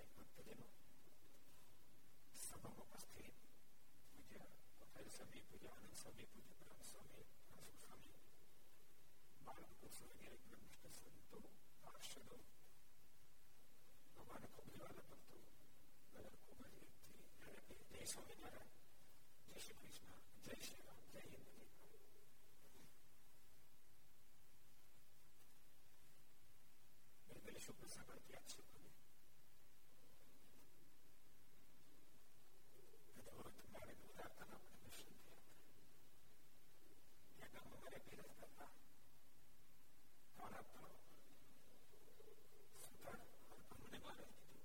સુરભાઈ ભક્તજનો સભામાં ઉપસ્થિત પૂજ્ય પટેલ સ્વામી પૂજ્ય આનંદ સ્વામી પૂજ્ય બ્રહ્મ સ્વામી આસુ સ્વામી બાળકો વગેરે બ્રહ્મસ્થ સંતો પાર્ષદો ભગવાન ખૂબ લેવાના ભક્તો બધા ખૂબ જ જય સ્વામિનારાયણ જય શ્રી કૃષ્ણ જય શ્રી રામ જય હિન્દ જય શુભ સગળ ત્યાગ છે ત્યાં ગામમાં મારે બિરજ કરતા કાળા તળાવ સુથાર અમને મારે દીધું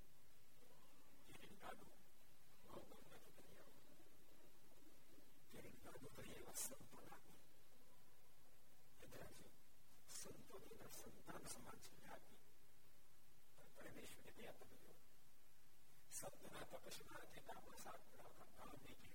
એની ગાડું બહુ બહુ નથી કરી આવો તેની ગાડું કરી એવા સંતોના યદરાજી સંતોની સંતાન સમાન છે આપી પરમેશ્વરે દયા તમે સંતના તપસ્યા તે ગામમાં સાત પડાવતા ગામ નહીં જેવી ખોદાવીશ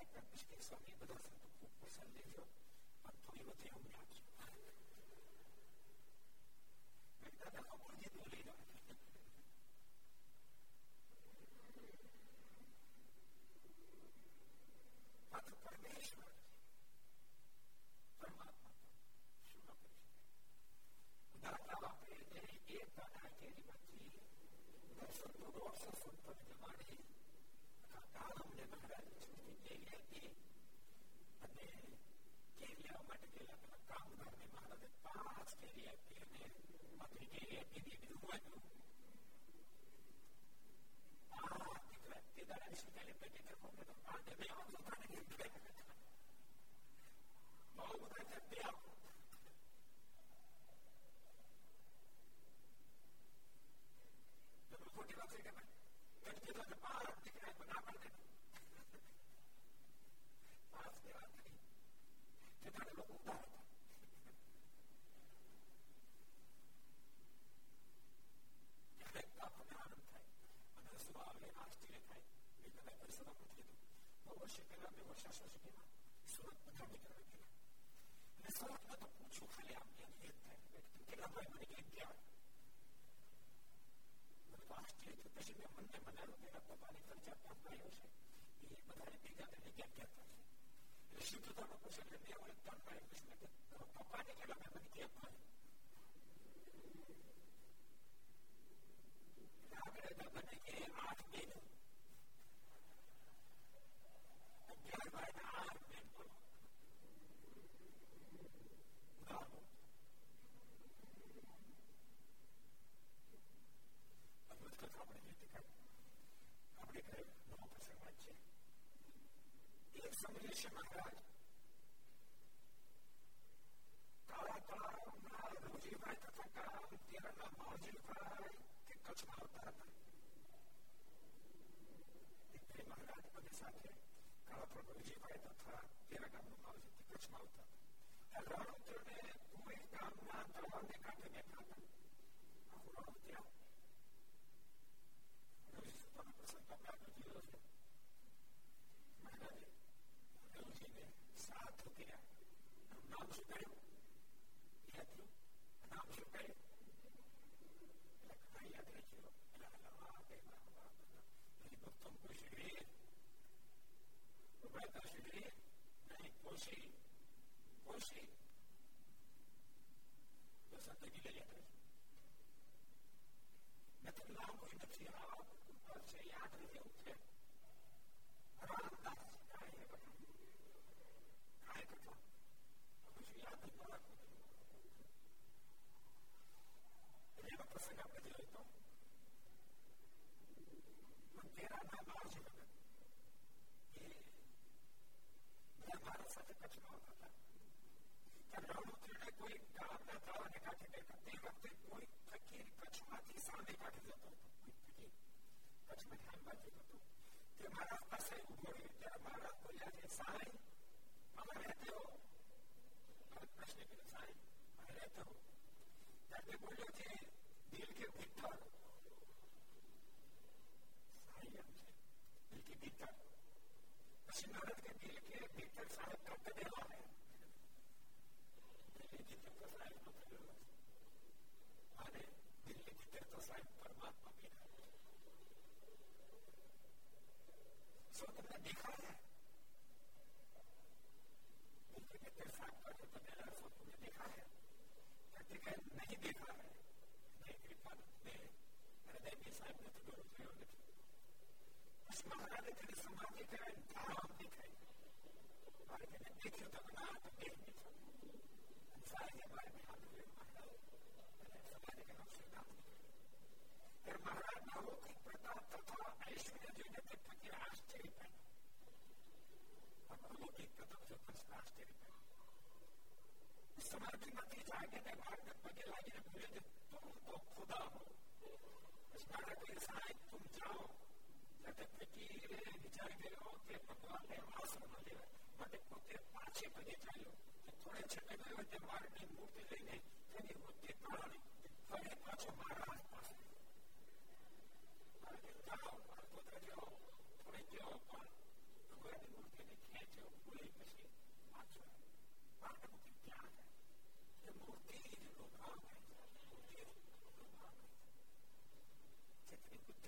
આ પ્રતિષ્ઠ કે સ્વામી બધા સંતો ખૂબ પસંદ લેજો પણ થોડી વધુ અમને આપજો મેં દાદા ખબર દીધું લઈ જાઓ સમયે છે મહારાજ કાળા તળાવના રોજીભાઈ તથા કાળા તેરના માવજીભાઈ તે કચ્છમાં આવતા હતા એક મહારાજ પદે સાથે કાળા પ્રભુ રોજીભાઈ તથા તેરા ગામનો માવજી તે કચ્છમાં આવતા હતા રણોત્તરને કોઈ ગામના તળાવને કાંઠે બેઠા હતા આખું રણોત્તર પોતાનો પ્રસંગ આપણે આગળ જોયો છે મહારાજે દેવજીને સાથ કર્યા નામ શું કર્યું યાદ થયું નામ શું કર્યું એટલે ઘણા યાદ રાખ્યો એટલે હલવા દેવા હવા બધા ભક્તો કોઈ શીખડી ઉભા શીખડી નહીં કોશી કોશી બસ અંદરની લઈ યાદ રાખી નથી લાંબુ નથી આ છે યાદ નથી એવું છે રામદાસ પછી યાદ ન રાખવું એનો પ્રસંગ આપણે જોયો તો તેરા નામ આવશે ભગત એ બધા ભારત સાથે કચ્છમાં આવતા હતા ત્યાં રણુત્રીને કોઈ ગામના તળાવને કાંઠે બેઠા તે વખતે કોઈ ફકીર કચ્છમાંથી સામે કાઢી જતો હતો કોઈ ફકીર કચ્છમાં ધ્યાન બાજુ હતો તે મહારાજ પાસે ઉભો રહ્યો ત્યારે મહારાજ બોલ્યા છે સાહેબ આજે બોલ્યો છે દિલ કે ભીતર સાયમ છે દિલ કે ભીતર પછી નારद के दिल के भीतर साहब का कदेवा है दिल के भीतर तो साहब का कदेवा है अरे दिल के भीतर तो साहब परमात्मा भी है सो तुमने देखा है देखा नहीं देखा है नहीं कृपा ने हृदय में साहब ने तो गुरु प्रयोग उस महाराज ने तेरी समाधि का धाम दिखाई और मैंने देखी तो ना तो देख नहीं सकता सारे के बारे में हाथ हुए महाराज समाधि का नाम से नाम महाराज ना प्रताप तथा ऐश्वर्य जो ने देखा कि आश्चर्य पाया और गुरु की प्रताप से आश्चर्य पाया પણ આશ્ચર્ય પામ્યો સમાધિમાંથી જાગીને મહારાજ પગે લાગીને બોલ્યો છે તું તો ખુદા હો મહારાજ કોઈ સાહેબ તુમ જાઓ એટલે ફકીરે વિચાર કર્યો કે ભગવાનને આશ્રમ ન લેવાય માટે પોતે પાછે પગે ચાલ્યો થોડે છેટે ગયો તે મારની મૂર્તિ લઈને તેની મૂર્તિ તોડાવી ફરી પાછો મહારાજ પાસે જાઓ મારા પુત્ર જાઓ થોડે ગયો પણ ભગવાનની મૂર્તિને ખેંચ્યો બોલી પછી પાછો મારા મૂર્તિ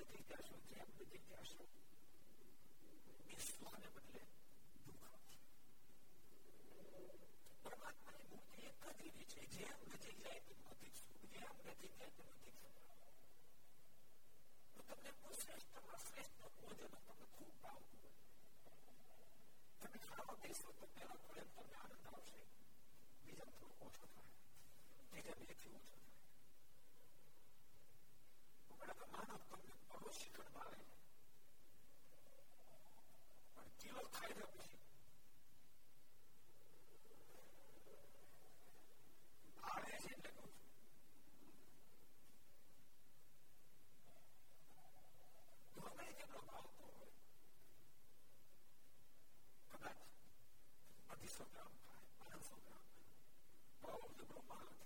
તમે જેમ નથી જશો જેમ નથી જશો એ સુખને બદલે દુઃખ આવશે પરમાત્માની મૂર્તિ એક જ એવી છે જેમ નજીક જાય તેમ નથી સુખ જેમ નજીક જાય તેમ નથી સુખ તો તમને કોઈ શ્રેષ્ઠમાં શ્રેષ્ઠ ભોજન તમને ખૂબ ભાવતું હોય તમે ખાવા બેસો તો પહેલા થોડે તમને આનંદ આવશે બીજા થોડો ઓછો થાય ત્રીજા બીજેથી ઓછો થાય હમણાં તો માનવ તમને બહુ શિખર ભાવે પણ કિલો ખાઈ દો પછી ભાવે છે એટલે કહું છું ગમે કેટલો ભાવતો હોય કદાચ અઢીસો ગ્રામ ખાય પાંચસો ગ્રામ બહુ જબરો માણસ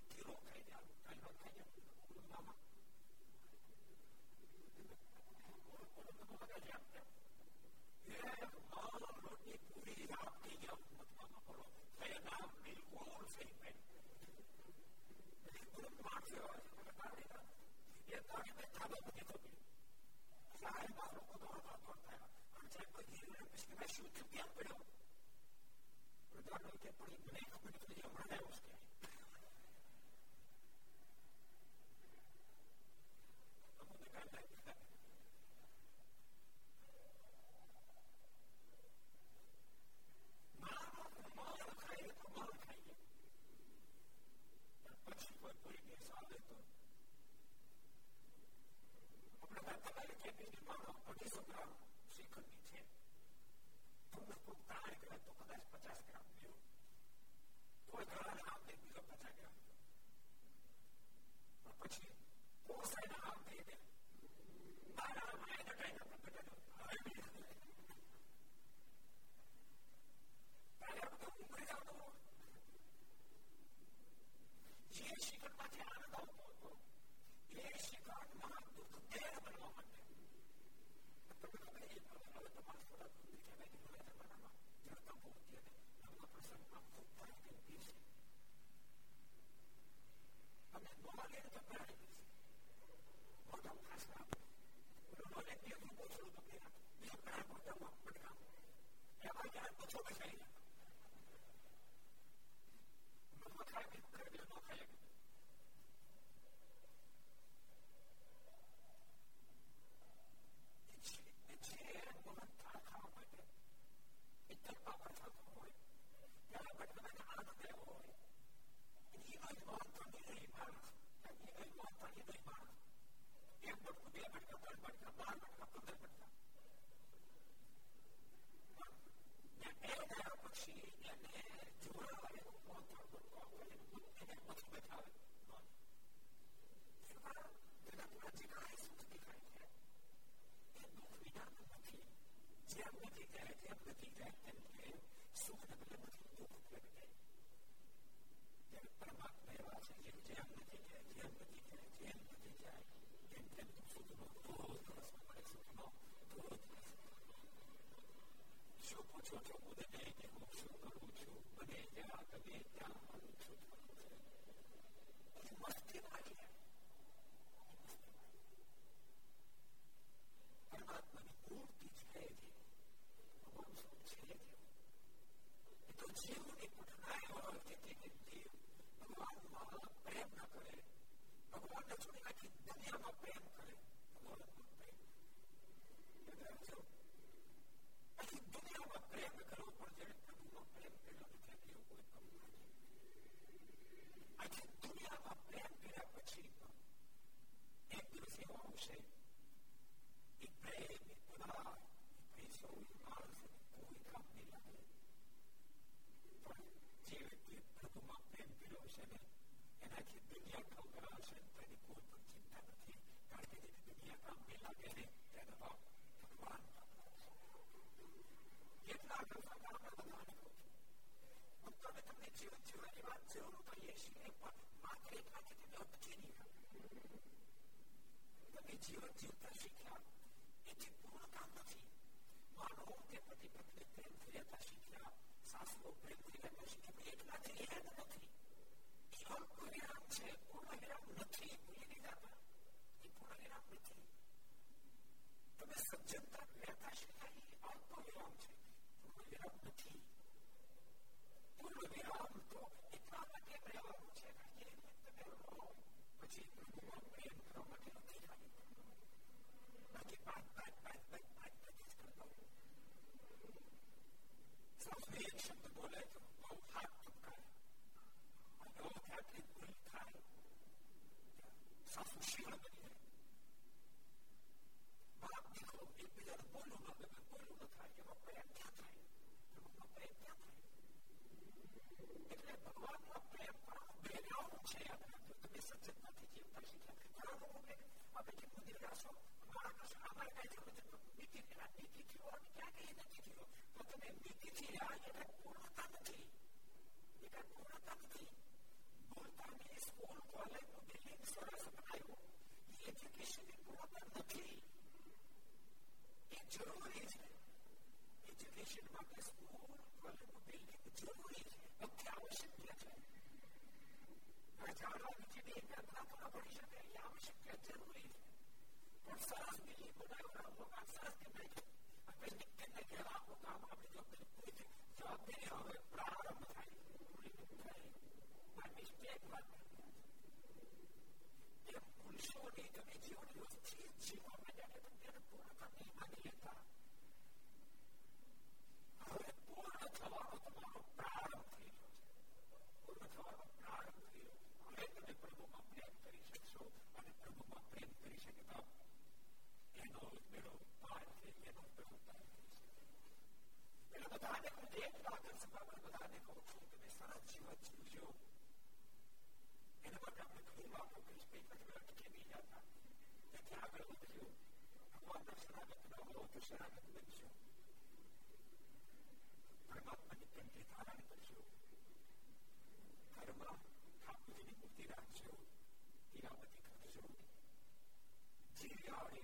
રોટલી પૂરી આપતી ગયા મતમાં બોલો એ નામ બિલકુલ સહી પડી બિલકુલ માણસે એ તારી મેં ખાધો બધી થતી સાહેબ મારો બધો હતા દોડ થયા અને સાહેબ કોઈ ગીર પછી મેં શું થયું ક્યાં પડ્યો પ્રધાનો કે પડી મને ખબર નથી હમણાં આવ્યો છે અમુક કાંઈ પછી વાત તમારી કેપીની માનો અઢીસો ગ્રામ શ્રીખંડની છે તમને કોઈ તાણ કરે તો કદાચ પચાસ ગ્રામ લેવો કોઈ ઘણા આમ દે બીજો પચાસ ગ્રામ પછી પોસાય આમ દઈ દે મારા માય ઘટાઈ આપણે ઘટાડો તારે આપણે ઉમરી જવાનું જે શિખરમાંથી આનંદ આવતો હતો એ શિખરમાં દુઃખ દેહ બનવા માંડે તમને ખબર એ હવે તમારા થોડા દૂર કહેવાય કે ઘણા જમાનામાં જડતા મૂર્તિ અને લગ્ન પ્રસંગમાં ખૂબ પાણી પીશે અને નોવા લે તો પ્રાણી પીશે મોટા ખાસ કામ નોવા લે બે રૂપો છોડો તો બે બે પ્રાણ મોટા પટકા એમાં જ્યાં પછો બચાવી નોવા ખાય કરે નો ખાય માનતા ની નહીં માણસ એ નહીં માનતા ની નહીં માણસ એક બટકું બે બટકા ત્રણ બટકા બાર બટકા પંદર બટકા એના પછી એને જોડાવે પોતાનો બટકો એને બુદ્ધિને પછી બતાવે તેના પૂરા જીવન સુખ દેખાય છે એ દુઃખ વિનાનું નથી જેમ નથી કહે તેમ નથી કહે તેમ કે સુખ ને બદલે બધું દુઃખ પ્રગટે ત્યારે પરમાત્મા એવા છે જેમ જેમ નથી જાય જેમ નથી જાય જેમ નથી જાય તેમ તેમ સુધનો ધોધ રસ મળે સુધનો ધોધ રસ શું પૂછો છો ઉદય કે હું શું કરું છું બને જ્યાં ગમે ત્યાં મારું છું કોને છોડી નાખી દુનિયામાં પ્રેમ કરે ભગવાનનો પ્રેમ આખી દુનિયામાં પ્રેમ કરવો પણ જેને પ્રભુનો પ્રેમ કર્યો નથી તેવો કોઈ પ્રભુ નથી આખી દુનિયામાં પ્રેમ કર્યા પછી પણ એક દિવસ એવો આવશે એ પ્રેમ એ પગાર એ પૈસો એ માણસ કોઈ કામ નહીં લાગે પણ જે વ્યક્તિ પ્રભુમાં પ્રેમ કર્યો છે ને એનાથી દુનિયા ખબર હશે કેટલા પહેરે તેનો ભાવ ભગવાન કેટલા આગળ સરકાર આપણે બધાને ભક્તોને તમને જીવન જીવવાની વાત જરૂર કહીએ છીએ પણ માત્ર એટલાથી તમે અટકી નહીં તમે જીવન જીવતા શીખ્યા એથી પૂર્ણ કામ નથી માનો કે પતિ પત્ની પ્રેમથી રહેતા શીખ્યા સાસુઓ પ્રેમથી રહેતા શીખ્યા એટલાથી હેરાન નથી એ અલ્પ વિરામ છે પૂર્ણ વિરામ નથી ભૂલી નહીં જતા એ પૂર્ણ વિરામ નથી તમે સજ્જનતા લેતા શીખાય એ આત્મવિરામ છે પૂર્ણવિરામ નથી પૂર્ણવિરામ તો એટલા માટે રહેવાનું છે કે તમે રહો પછી પ્રભુમાં પ્રેમ કરવા માટે નથી ખાલી બાકી પાંચ પાંચ પાંચ પાંચ પાંચ પાંચ જ કરતા સામે એક શબ્દ બોલે તો બહુ હાથ ટપકાય અને બહુ ખાતરી ભૂલ થાય સાસુ શિવ કોણ ક્યાં કઈ નથી થયું તો તમે નીતિથી આ એને પૂર્ણતા નથી એને પૂર્ણતા નથી પોતાની સ્કૂલ કોલેજ નું બિલ્ડિંગ સરસ બનાવ્યું એ એજ્યુકેશન ની પૂર્ણતા નથી એ જરૂરી છે એજ્યુકેશન માટે સ્કૂલ કોલેજ નું બિલ્ડિંગ જરૂરી છે અત્યાવશ્યક છે પ્રજાના નીચેની એકાગ્રતા પૂરા પડી શકે એ આવશ્યક જરૂરી છે પણ સરસ બિલ્ડિંગ બનાવ્યો સરસ કે નહીં પછી તેને જવાબ કામ આપણે જો કોઈ જવાબદારી હવે પ્રારંભ થાય આ મિસ્ટેક વાત એ ભૂલશો નહીં તમે જીવન વ્યવસ્થિત જીવવા માટે તમે તેને પૂર્ણ કરતી માની લેતા બધાને હું દેખતો આગળ સભામાં બધાને કહું છું તમે સારા જીવન જીવજો એના માટે આપણે ઘણી વાતો કરીશ કઈ પછી અટકે નહીં જતા તેથી આગળ વધજો ભગવાનના શરણાગત ન હો તો શરણાગત બનજો પરમાત્માની કંઠે ધારણ કરજો ઘરમાં ઠાકોરજીની મૂર્તિ રાખજો દીવાબત્તી કરજો જીવ આવડે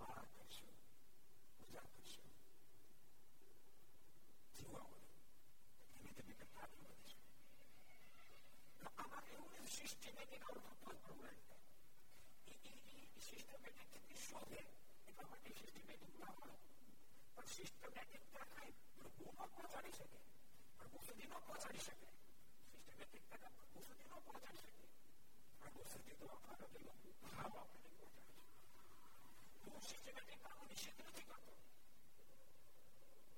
માળા કરશો પૂજા કરશો જીવવા વડે ધીમે ધીમે કરતા આગળ વધીશું આમાં એવું સિસ્ટમેટિક આવડતું તો પ્રોબ્લેમ સિસ્ટમેટિક થતી શોધે એટલા માટે સિસ્ટમેટિક ના મળે પણ સિસ્ટમેટિક થાય પ્રભુમાં પહોંચાડી શકે પ્રભુ સુધી ન પહોંચાડી શકે સિસ્ટમેટિક પ્રભુ સુધી ન પહોંચાડી શકે પ્રભુ સુધી તો આપણો પેલો ભાવ આપણને પહોંચાડે છે હું સિસ્ટમેટિક કામ નિષેધ નથી કરતો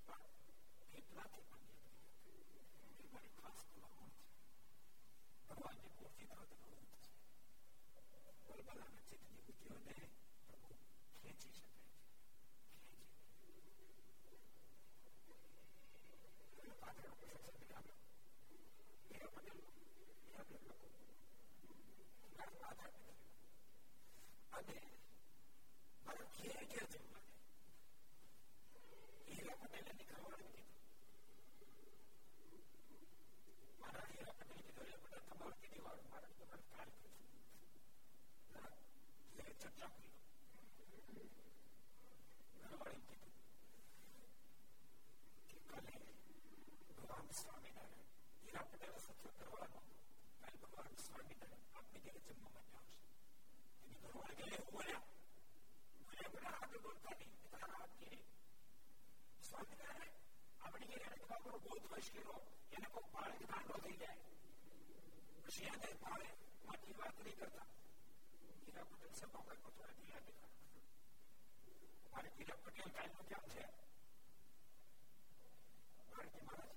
પણ કેટલાથી પણ એ મારી ખાસ કલામણ છે ભગવાનની મૂર્તિ તરફ અવૃત છે બલબલાના ચિત્તની બુદ્ધિઓને પ્રભુ ખેંચી શકે અને મારા ઘેર ઘેર જમવા હીરા પટેલે નીકળવાનું કીધું મારા હીરા પટેલ કીધું હીરા પટેલ તમારે કીધી વાળું મારે તમારે કાર્ય કરશું ચર્ચા કરી ઘરવાળી કીધું કે કાલે ભગવાન સ્વામિનારાયણ હીરા પટેલ સત્ય કરવાનો કાલે ભગવાન સ્વામિનારાયણ આપની ઘરે જમવા માટે આવશે ઘરવાળી ગયે બોલ્યા બોલ્યા બહુ દ્વેષ કર્યો એને કોઈ પાળે ગાંડો થઈ જાય પછી એને પાળે માટી વાત નહીં કરતા હીરા પટેલ સભા પર થોડા ઢીલા ઢીલા મારે હીરા પટેલ કાયનો ક્યાં છે ભારતી મહારાજ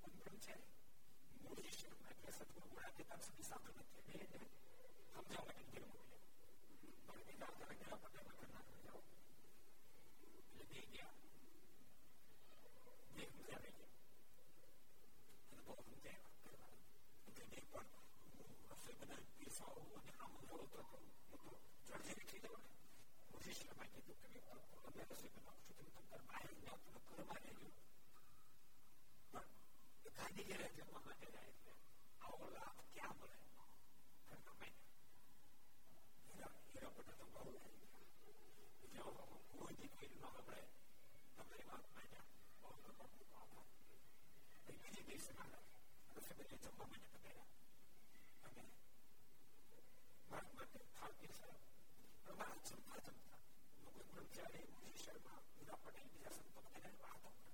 open brunchai, Murish, Microsoft, Google, they come to this after the event and come down and give them away. But they got to get up and they were not going to go. They get they were there again. And the bottom there, they make one. Особенно писал, он там был только, ну, Джорджи Кидова. Мужчина, мать, иду, как я там, он особенно, что-то там карманил, мял, там карманил, Gandhi ઘેરે જમવા માટે જાય એટલે આવો લાભ ક્યાં મળે ઘરના મહિને હીરા હીરા પટેલ તો બહુ જો કોઈ દીકરી ન આપણે તમારી વાત માન્યા બહુ લોકો આભાર બીજી દિવસે મારા રસોઈ બની જમવા માટે પધાર્યા અને મારા માટે થાળ પીરસાયો પણ મારા જમતા જમતા લોકો બ્રહ્મચારી મુનિ શર્મા ઉદા પટેલ બીજા સંતો બધાને વાતો કરે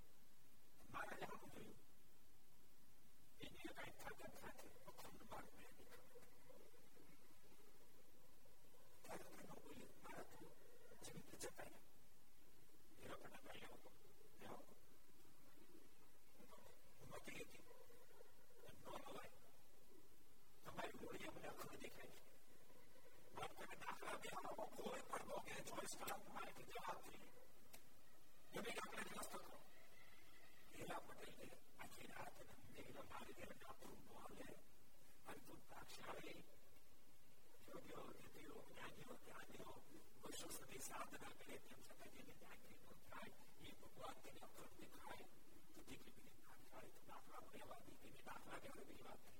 તમારી મૂળિયા મને અખંડ દેખાય છે બાપ તમે દાખલા બેહાડો કોઈ પણ ભોગે ચોવીસ કલાક માહિતી જવાબથી ગમે દાખલા વ્યવસ્થા કરો હીરા પટેલને આખી રાત દેવીના મારી ઘરે ડાકરું બોલે અંતુમ તાક્ષાળી યોગ્યો નીતિઓ જ્ઞાનીઓ જ્ઞાનીઓ વર્ષો સુધી સાધના કરે તેમ છતાં જેને જ્ઞાનથી ન થાય એ ભગવાન તેને અખંડ દેખાય તો દીકરી બીજી તાક્ષાળી તો દાખલા રહેવા દીકરીને દાખલા કહેવાય બીજી વાત નહીં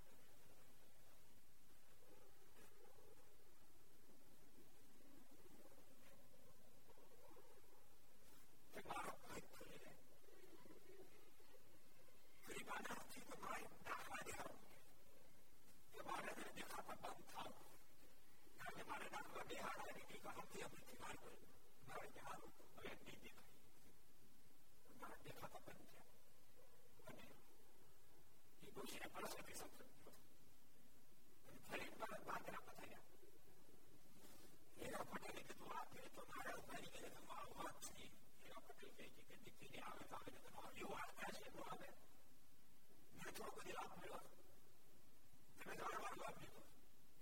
really bottom line put it in. करीब आना होती तो मैं दाखला दिखाऊँ ये बारे में देखा था बंद था यानी हमारे नाम का बिहार आने की कहा थी अपनी दीवार पर मैं यहाँ मैं नहीं दिखाई मैं देखा था बंद था मैंने ये दूसरे परस के साथ फरीद बात बात ना बताया मेरा पटेल के दुआ पे तो महाराज बनी गए तो माँ हुआ चाहिए છે કે દીકરીને આવે તો આવે તો આવ્યું વાર્તા છે તો આવે મને થોડો બધી લાભ મળ્યો તમે તો વાર લાભ લીધો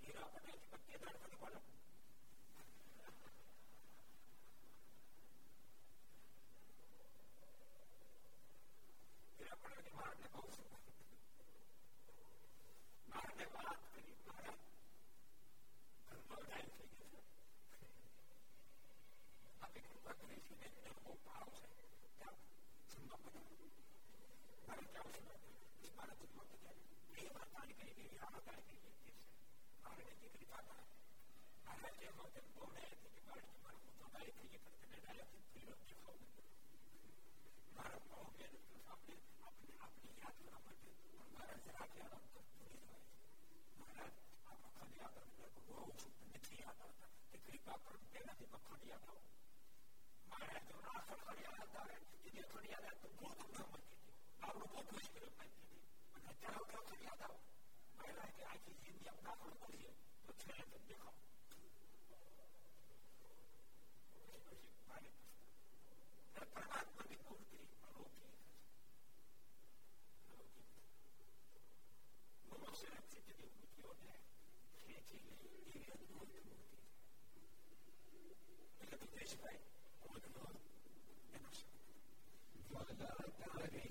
હીરા પટેલ કે કેદાર પછી બોલો હીરા પટેલ કે મારને બહુ મારને વાત કરી મારા ઘરમાં ડાય થઈ ગયો આપણે કૃપા કરી છે कारण क्या हो सकता है इस भारत को मत जाए ये माता ने कही कि यहाँ आता है कि ये किस भारत ने ज़िक्र जाता है महाराज के मौके बोल रहे थे कि भारत के मन को दबाए थे ये करते नहीं डाले थे फिर अब देखो भारत को हो गया तो अपने अपने अपनी याद करना पड़े और महाराज से आगे आराम कर पूरी हुए महाराज आप मक्खन याद रखने को वो मिथ्य याद आता कि कृपा कर देना कि मक्खन याद हो महाराज जो ना खड़खड़ याद आता है यदि खड़ याद आता तो बहुत 나로부터 보시기를 만드니 나자우가 그리하다오 말라게 아기 힘이 없나 그런 것이 어떻게 됩니까? 그것이 말이 परमात्मा की मूर्ति अलौकिक है मनुष्य रक्षित की मूर्ति और है खींची गई ये अद्भुत मूर्ति है लेकिन देश में और लोग मनुष्य मगर तारे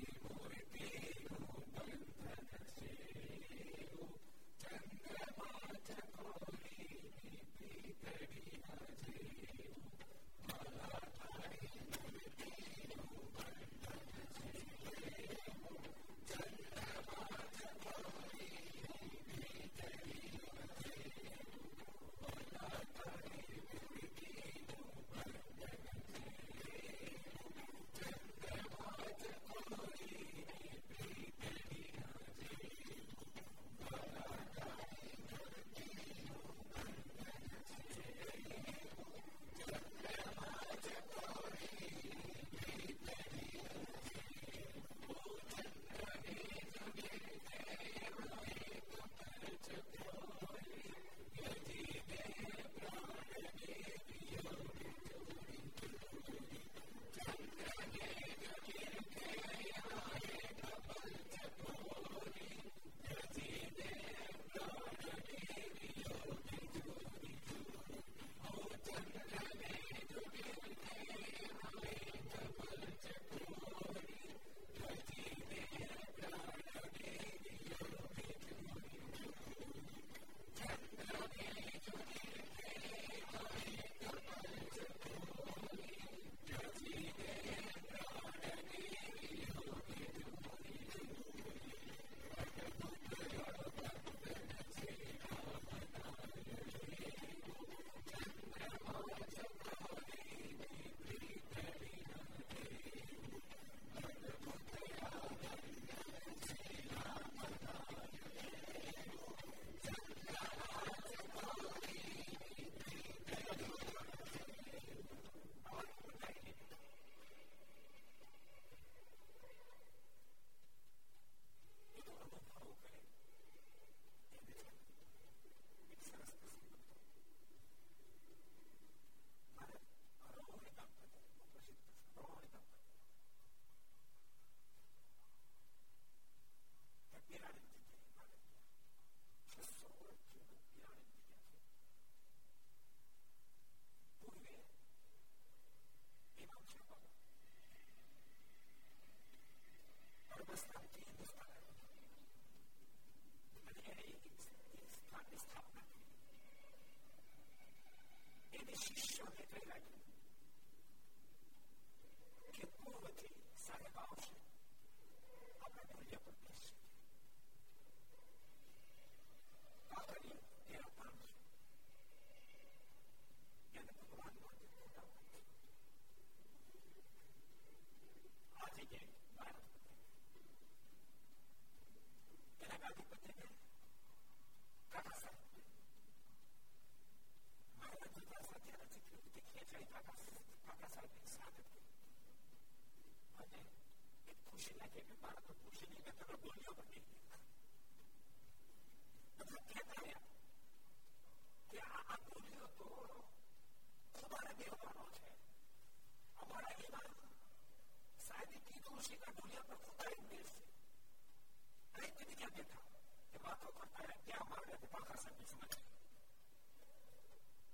क्या हमारे पाखा सब कुछ मत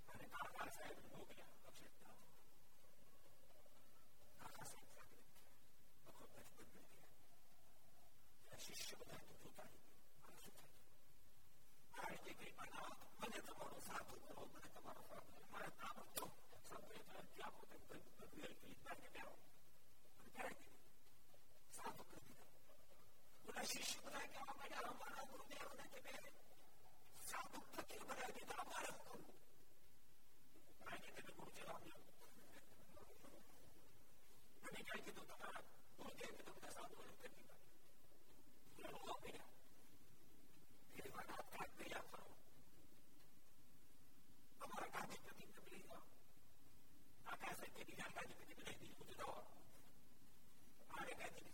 मैंने कहा था शायद हो गया आवश्यकता पाखा सब कर दिया और बचपन में दिया शिष्य बना तो होता ही आँसू था आज के कई बना मैंने तुम्हारो साथ हो मैंने तुम्हारो साथ हमारा काम तो सब क्या होते हैं बदल के लिए बैठ जाओ દીધા બધા શિષ્ય બધા કહેવા માંડ્યા અમારા ગુરુદેવને કે બે સાધુ ફકીર બનાવી દીધા અમારે કરવું આજે તમે ગુરુ ચલાવ્યો અને કઈ કીધું તમારા ગુરુદેવ તમને સાધુ કરી દીધા લડવા પડ્યા એ વાત આપઘાત કર્યા કરો અમારા ગાંધીપતિ ને લઈ જાઓ આકાશ કે બીજા ગાંધીપતિ બનાવી દીધું બધું જાઓ મારે ગાંધીપતિ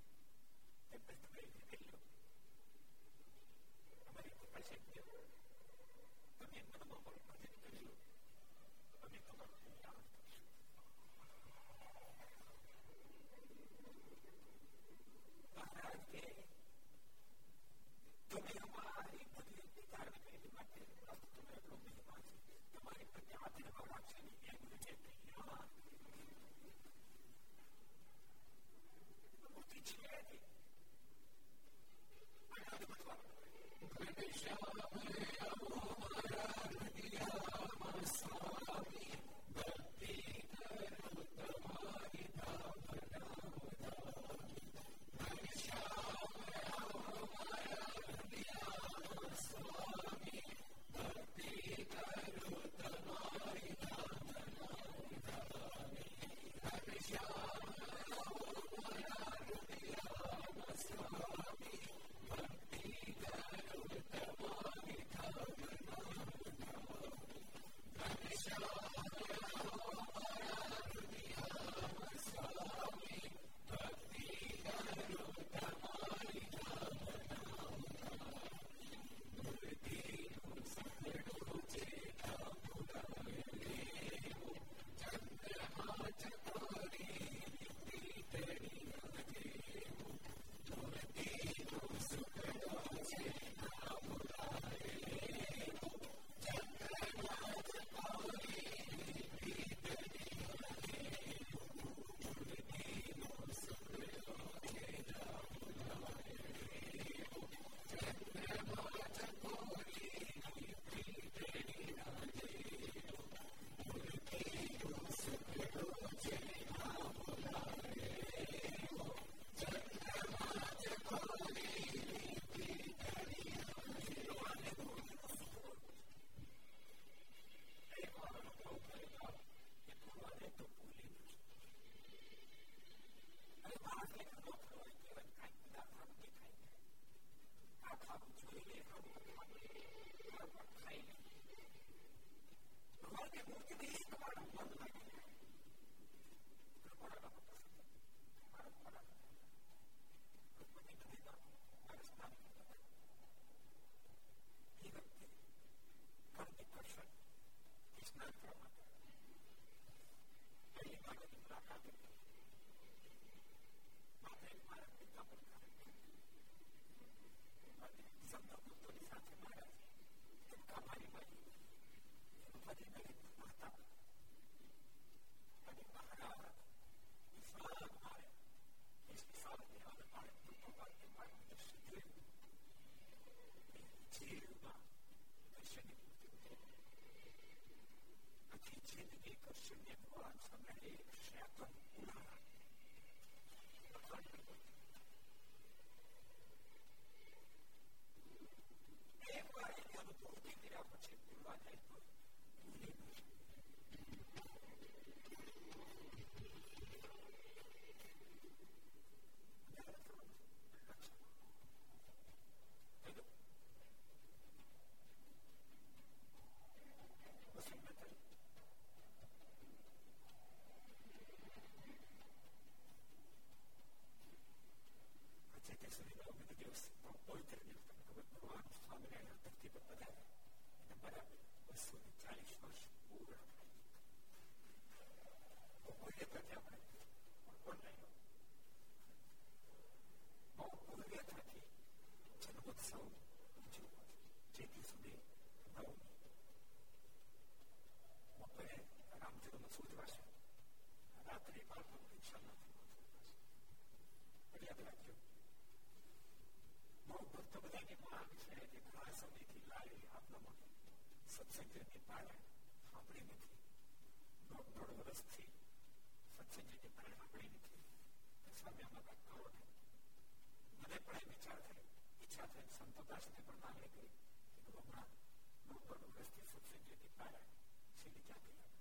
બહુ છે ગયા મારા ગયા મારા કે કાકા સાથે મારા કે મોરો મારા કે આપણો તે બસ તમે કરી લો અમારી પૈસા ગયો તમે મને બહુ મદદ કરી લો અમે તમારું યાદ કરશું મહારાજ કે તમે અમારી બધી વિચાર કરી માટે તમે એટલો મહેમાન છે તમારી પ્રત્યે આદરભાવ રાખશે નહીં એમ રીતે બુદ્ધિ છે નહીં અને જિંદગી કરશે ભગવાન તમે એક સેકન્ડ પૂરા એક વાર એની અનુભૂતિ કર્યા પછી ભૂલવા જાય તો બરાબર અને બરાબર બસો ને ચાલીસ વર્ષ પૂર્ણ થઈ કોઈએ થતી આપણે ઓનલાઈન બહુ ભવ્ય થતી જન્મોત્સવ ઉજવવો જેથી સુધી નવમી બપોરે રામચંદ્ર સૂચવાશે રાત્રે બાળકો ઈચ્છા નથી એટલે યાદ રાખજો બહુ ભક્તો બધા કે માર્ગ છે કે ઘણા સમયથી લાવી આપણા માટે સત્સંગની પારણ સાંભળી નથી દોઢ દોઢ વર્ષથી સત્સંગની પારણ સાંભળી નથી સ્વામી અમારા કરો ને મને પણ એ વિચાર થયો ઈચ્છા થઈ સંતો દાસને પણ માંગણી કરી કે તું હમણાં દોઢ દોઢ વર્ષથી સત્સંગની પારણ શીલી ક્યાંથી લાવે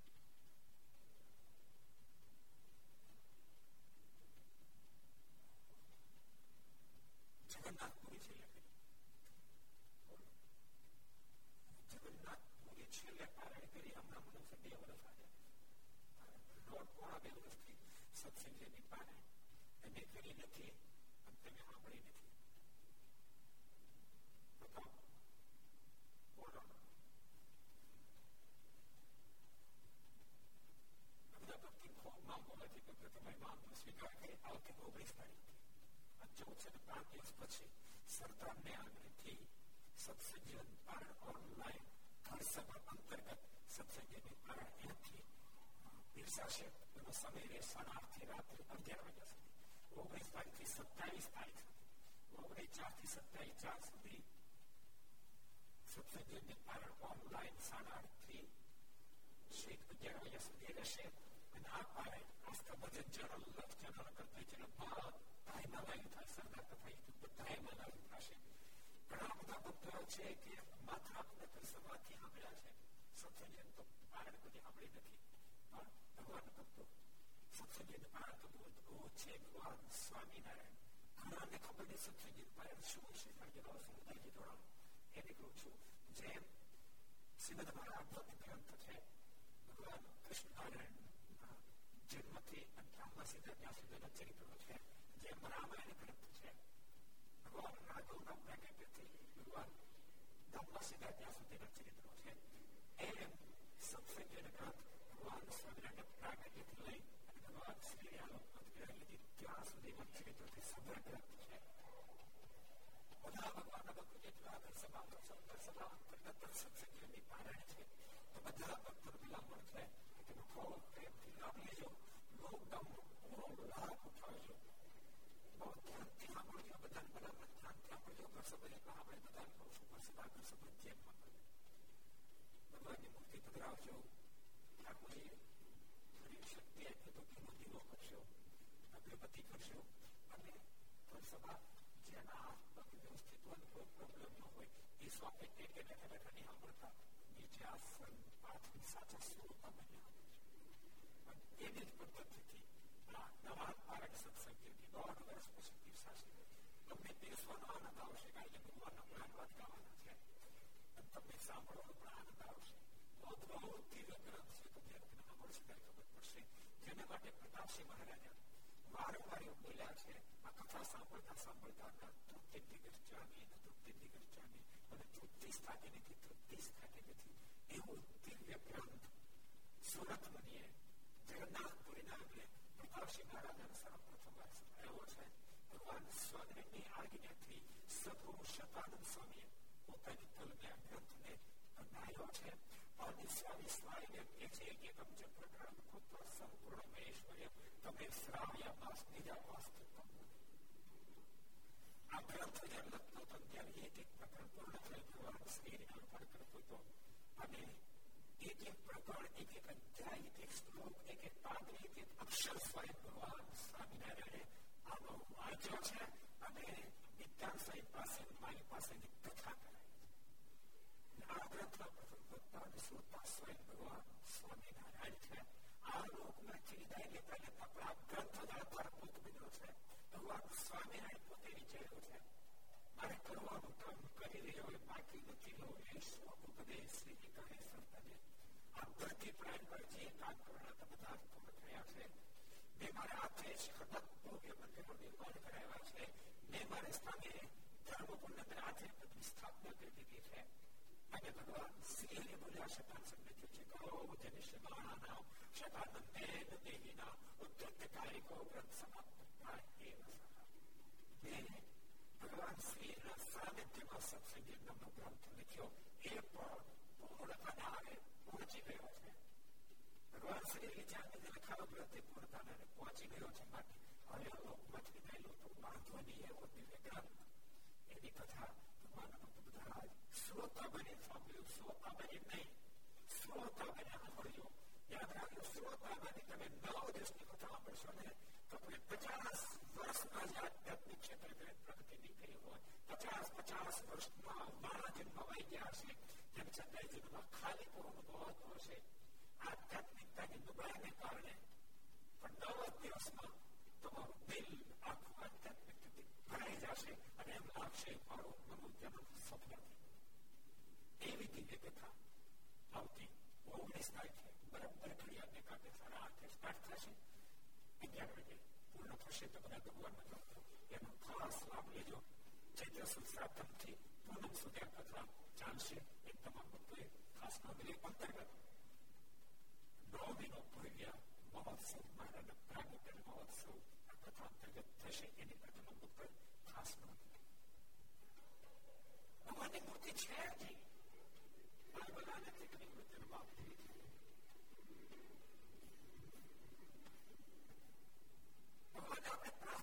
જગન્નાથ એટલે પારાયણ કરી હમણાં મને છે બે વર્ષ આજે દોઢ પોણા બે વર્ષથી સત્સંગ છે પારાયણ તમે કરી નથી અને તમે સાંભળી નથી બતાવો બોલો ભક્તિ ભોગમાં હોવાથી ભક્ત તમે માનનો સ્વીકાર કરી આવતી ઓગણીસ તારીખથી અને ચૌદસો ને પાંચ દિવસ પછી સરદારને આગ્રહથી સત્સંગ પારણ ઓનલાઈન ઘર સભા અંતર્ગત સત્સંગની પ્રાણ અહીંથી પીરસાશે એનો સમય રહેશે આઠથી રાત્રે અગિયાર વાગ્યા સુધી ઓગણીસ તારીખ થી સત્તાવીસ તારીખ સુધી ઓગણીસ ચાર થી સત્તાવીસ ચાર સુધી સત્સંગની પ્રાણ ઓનલાઈન સાડા આઠ થી છેક અગિયાર વાગ્યા સુધી રહેશે અને આ પારાયણ આસ્થા ભજન ચેનલ લક્ષ ચેનલ કરતા ચેનલ બધા એમાં લાઈવ થાય સરદાર કથા બધાએ માં લાઈવ થશે ઘણા બધા ભક્તો છે કે માત્ર આપણે પુસ્તકમાંથી સાંભળ્યા છે સત્સંગી તો પારાયણ કદી સાંભળી નથી પણ ભગવાન ભક્તો સત્સંગી પારાયણ તો બહુ છે ભગવાન સ્વામિનારાયણ ઘણાને ખબર નથી સત્સંગી પારાયણ શું છે પણ જેનો સમુદાયથી જોડાણ એને કહું છું જેમ શ્રીમદ અમારા આધ્યાત્મિક ગ્રંથ છે ભગવાન કૃષ્ણનારાયણ જન્મથી અધ્યાત્મ સીધા ત્યાં સુધીના ચરિત્રો છે જેમ રામાયણ ગ્રંથ ભગવાનના ગૌરવના કાર્યથી ભગવાન ધામમાં સીધા ત્યાં સુધીના ચરિત્રો છે એમ સત્સંગીના ગ્રંથ ભગવાન સ્વામિનારાયણના કાર્યથી લઈ અને ભગવાન શ્રી અનુગ્રહજી ત્યાં સુધીના ચરિત્રોથી સભર ગ્રંથ છે બધા ભગવાનના ભક્તો જેટલા દર્શમાં દર્શમાં અંતર્ગત સત્સંગીઓની પારણ છે તો બધા ભક્તો વિલામણ છે તેનો ખૂબ પ્રેમથી લાભ લેજો લોકડાઉનનો પૂરો લાભ ઉઠાવજો બહુ ધ્યાન इस बात को समझिए ભગવાનની મૂર્તિ પધરાવજો ઠાકોરે શક્તિ આપી તો ઘીનો દીવો કરશો અગરબત્તી કરશો અને સભા જેના આસપાસ વ્યવસ્થિત કોઈ પ્રોબ્લેમ ન હોય એ સ્વામી ટેકે બેઠા બેઠા નહીં સાંભળતા નીચે આસન પાછળ સાચા સ્વરૂપમાં બન્યા એની જ પદ્ધતિથી નવા પારક સત્સંગ યોગી દોઢ વર્ષ પછી પીરસાશે તમને પીરસવાનો આનંદ આવશે કારણ કે ભગવાનના પ્રાણ વાત ગાવાના તમને સાંભળવાનો પણ આનંદ આવશે અદભુતથી રંગરંગ છે તમને અજ્ઞાન મળશે ખબર પડશે જેના માટે પ્રતાપસિંહ મહારાજા વારંવાર એવું બોલ્યા છે આ કથા સાંભળતા સાંભળતા હતા તૃપ્તિ દિગ્ગજ જામી અને તૃપ્તિ દિગ્ગજ જામી અને તૃપ્તિ સ્થાતી નથી તૃપ્તિ સ્થાતી નથી એવું દિવ્ય ગ્રંથ સુરત બનીએ જગન્નાથપુરીના આગળ પ્રતાપસિંહ મહારાજાનો સર્વપ્રથમ વાર સંભળાયો છે ભગવાન સ્વામિનારાયણની આજ્ઞાથી સદગુરુ શતાનંદ સ્વામીએ પોતાની કલને ગ્રંથને બનાવ્યો છે સ્વામી સ્વામીને કહે છે કે એકમ ચક્રગ્રહણ પુત્ર સંપૂર્ણ મહેશ્વર્ય તમે શ્રાવ્ય માસ બીજા માસથી તમને આ ગ્રંથ જે લખતો તો ત્યારે એક એક પ્રકરણ પૂર્ણ થયું ભગવાન શ્રીને અર્પણ કરતો અને એક એક પ્રકરણ એક એક અધ્યાય એક એક શ્લોક એક એક પાત્ર એક એક અક્ષર સ્વયં ભગવાન સ્વામિનારાયણે આનો વાંચ્યો છે અને વિદ્યાન સાહેબ પાસે મારી પાસેની કથા કરાવી આ ગ્રંથના પ્રથમ વક્તા અને શ્રોતા સ્વયં ભગવાન સ્વામિનારાયણ છે આ લોકમાંથી વિદાય લેતા લેતા પણ આ ગ્રંથ જ આધારભૂત બન્યો છે ભગવાન સ્વામિનારાયણ પોતે વિચાર્યો છે મારે કરવાનું કામ કરી રહ્યો એ બાકી નથી રહ્યો એ સ્વ ઉપદેશ શ્રી કહે સંતને આ ધરતી પ્રાણ પર જે કામ કરવાના બધા પૂર્ણ થયા છે મેં મારા હાથે સતત ભવ્ય મંદિરો નિર્માણ કરાવ્યા છે મેં મારા સ્થાને ધર્મ પુણ્ય હાથે બધી સ્થાપના કરી દીધી છે અને ભગવાન શ્રીને બોલ્યા શતાન સંબંધિત છે કહો જેને શિવાના નામ શતાનંદ દેવ દેવીના ઉદ્ધત કારિકો વ્રત સમાપ્ત થાય એ મેં ભગવાન શ્રીના સાનિધ્યમાં સત્સંગી નામનો ગ્રંથ લખ્યો એ પણ પૂર્ણતાને આવે પહોંચી ગયો છે ભગવાન શ્રી વિચારને લખાવો ગ્રંથે પૂર્ણતાને પહોંચી ગયો છે માટે હવે લોકમાંથી વિદાયેલો તો વાંધો નહીં એવો દિવ્ય ગ્રંથ એની કથા ભગવાન બધા શ્રોતા બની સાંભળ્યું શ્રોતા બની નહીં શ્રોતા બની સાંભળ્યું યાદ રાખજો શ્રોતા બની તમે નવ દિવસની કથા સાંભળશો ને તો તમે પચાસ વર્ષમાં જ આધ્યાત્મિક ક્ષેત્રે પ્રગતિ નહીં કરી હોય પચાસ પચાસ વર્ષમાં મારા જન્મ વહી ગયા છે તેમ છતાં જીવનમાં ખાલી પૂર્ણ બહુ હશે આધ્યાત્મિકતાની દુબળાઈને કારણે પણ નવ દિવસમાં તમારું દિલ આખું આધ્યાત્મિકતાથી ભરાઈ જશે અને એમ લાગશે મારું મનું જન્મ સફળ એવી દિવ્ય કથા આવતી ઓગણીસ તારીખે બરાબર ઘડિયાળને કાંઠે સાડા આઠે સ્ટાર્ટ થશે અગિયાર વાગે પૂર્ણ થશે તો બધા ભગવાનનો એનો ખાસ લાભ લેજો ચૈત્ર સુશ્રાપ્તમથી પૂનમ સુધી આ કથા ચાલશે એ તમામ ભક્તોએ ખાસ નોંધ લે અંતર્ગત નવમીનો ભવ્ય મહોત્સવ મહારાજના પ્રાગટ્ય મહોત્સવ આ કથા અંતર્ગત થશે એની પર તમામ ભક્તોએ ખાસ નોંધ લે ભગવાનની મૂર્તિ છે જ નહીં मकान बनाने के करीब में जन्म आप भगवान आपने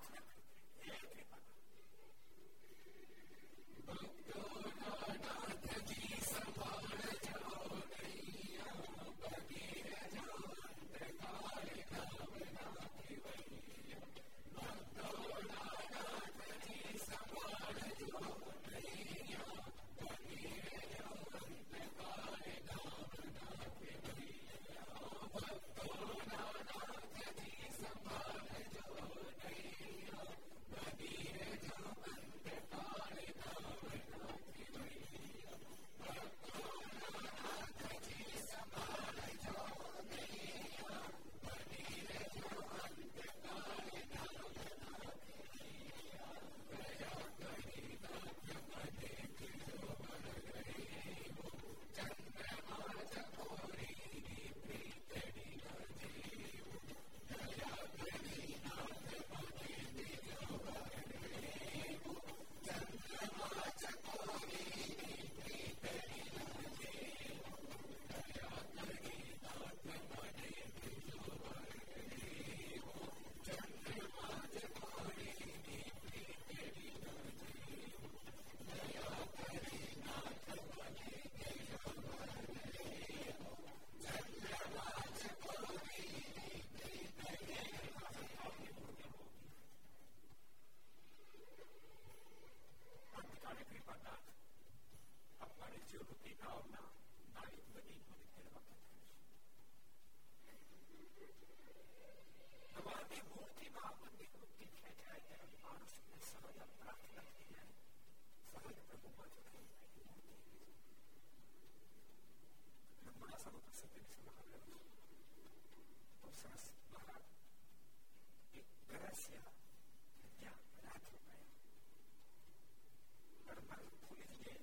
સરસ મહાન એક ગરાસિયા ત્યાં રાત રોકાયા પરમાન ફૂલી ગયે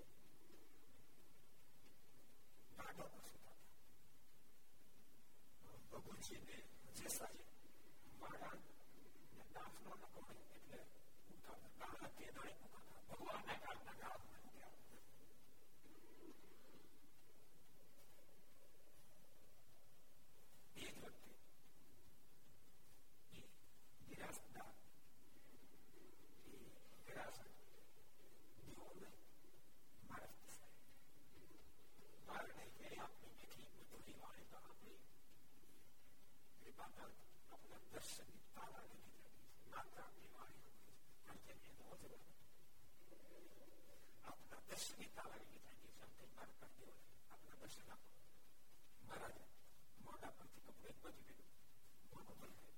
ગાડો પર સુતા બબુજીને જેસાજી મારા દાફનો નકોડે એટલે ઉતાવળ કાળા તે દાઈ મુકાતા ભગવાનના કાળના કાળ બની ગયા એક વ્યક્તિ માતા આપણે દર્શન તારા ને માતા બીમારી હતી કારણ કે એનો જ આપણા દર્શની તારા ની જાણી સંકેત માર કરી દેવો આપણા દર્શન આપો મહારાજ મોટા પરથી કપડે બચી ગયું મોટું બંધ થયું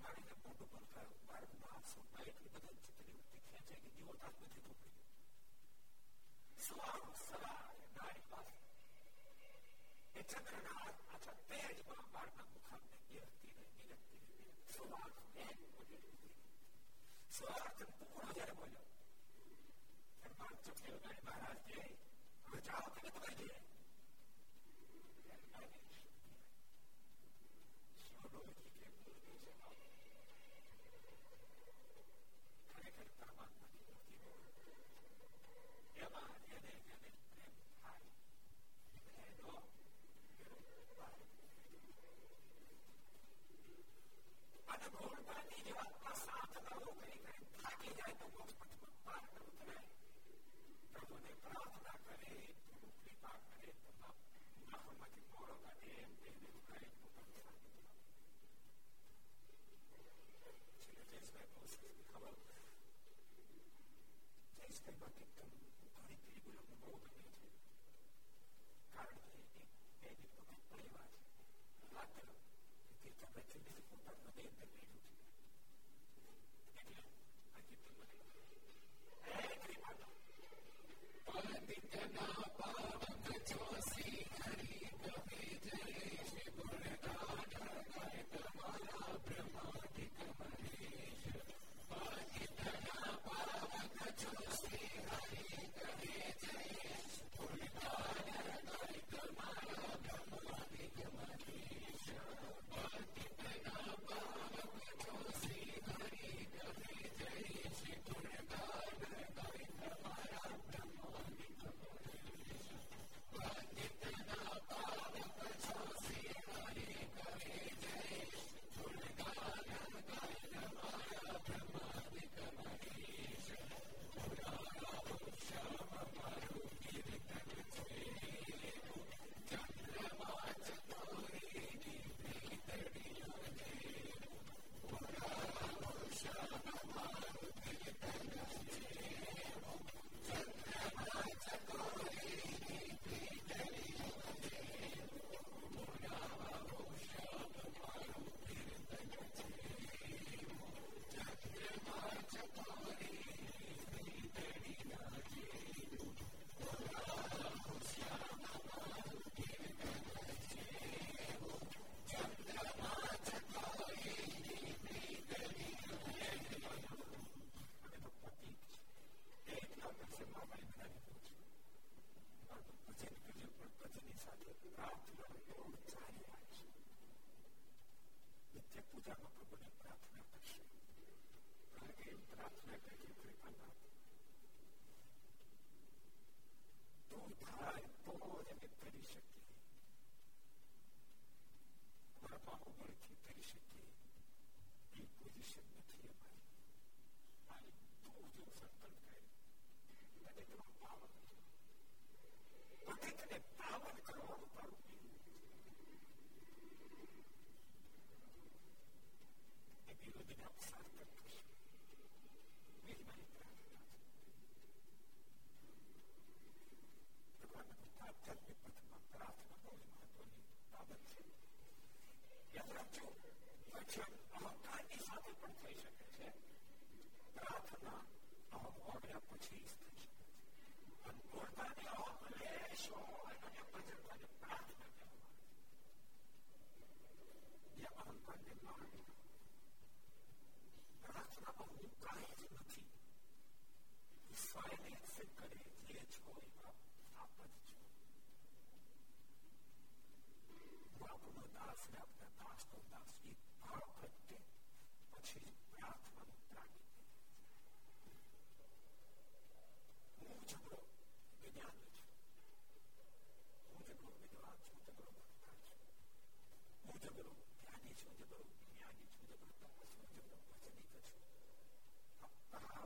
મારે મોટું બંધ થયું મારું નામ સુપા એટલી બધા ચિત્રી વૃત્તિ ખેંચાઈ ગઈ દીવો તાર બધી તૂટી ગયો સવાર સવાર નારી પાસે ચંદ્રના આછા તેજમાં બાળના મુખામને નિરખતી રહી નિરખતી રહી સવાર એક બોલી સવાર પૂર્ણ જયારે બોલ્યો બાળ ચપટી વગાડી મહારાજ કે હવે જાઓ તમે તમારી જોઈએ પથમાં પાર ન ઉતરે પ્રભુને પ્રાર્થના કરે પ્રભુ કૃપા કરે તમામ ગુનાહોમાંથી મોડો કાઢે એમ કહીને ઉકાળે પોતાનું સાનિધ્ય છેલ્લે જયેશભાઈ બહુ સરસ ખબર જયેશભાઈ માટે એકદમ ઘણી પીડી બોલો બહુ ગમે છે કારણ કે એક બે દિન વખત પરિવાર છે માત્ર કીર્તન રચી દીધું પોતાનું હૃદય અંદર બેઠું છે એટલે આ કીર્તન મને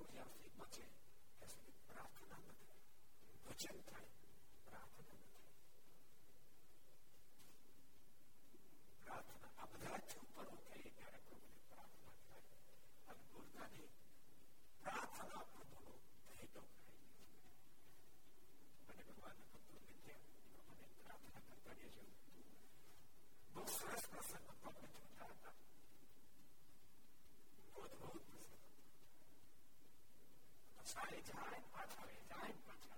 અવધ્યાથી બચે ત્યાં સુધી પ્રાર્થના નથી ભજન થાય પ્રાર્થના નથી પ્રાર્થના આ બધાથી ઉપર ઉતરીએ ત્યારે પ્રભુને પ્રાર્થના થાય અને ગુરુદાની પ્રાર્થના પ્રભુનો ભેટો અને ભગવાનના ભક્તોને ત્યાં પ્રભુને પ્રાર્થના કરતા રહેજો બહુ સરસ પ્રસંગ પગને જોતા હતા બહુ અદભુત પ્રસંગ પાછા જાય પાછા જાય પાછા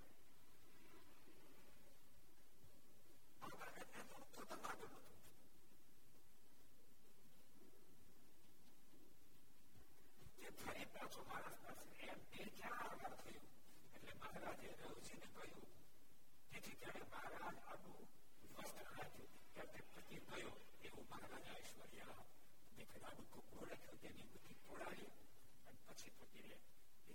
ફરી પાછો માણસ પાસે એમ એ ક્યાં આગળ થયું એટલે મહારાજે રવજીને કહ્યું જેથી ત્યારે મહારાજ આનું વસ્ત્ર રાખ્યું ત્યારે તે પતિ ગયો એવું મહારાજ ઐશ્વર્ય દેખાડું ખૂબ ઓળખ્યું તેની બુદ્ધિ તોડાવી અને પછી પતિને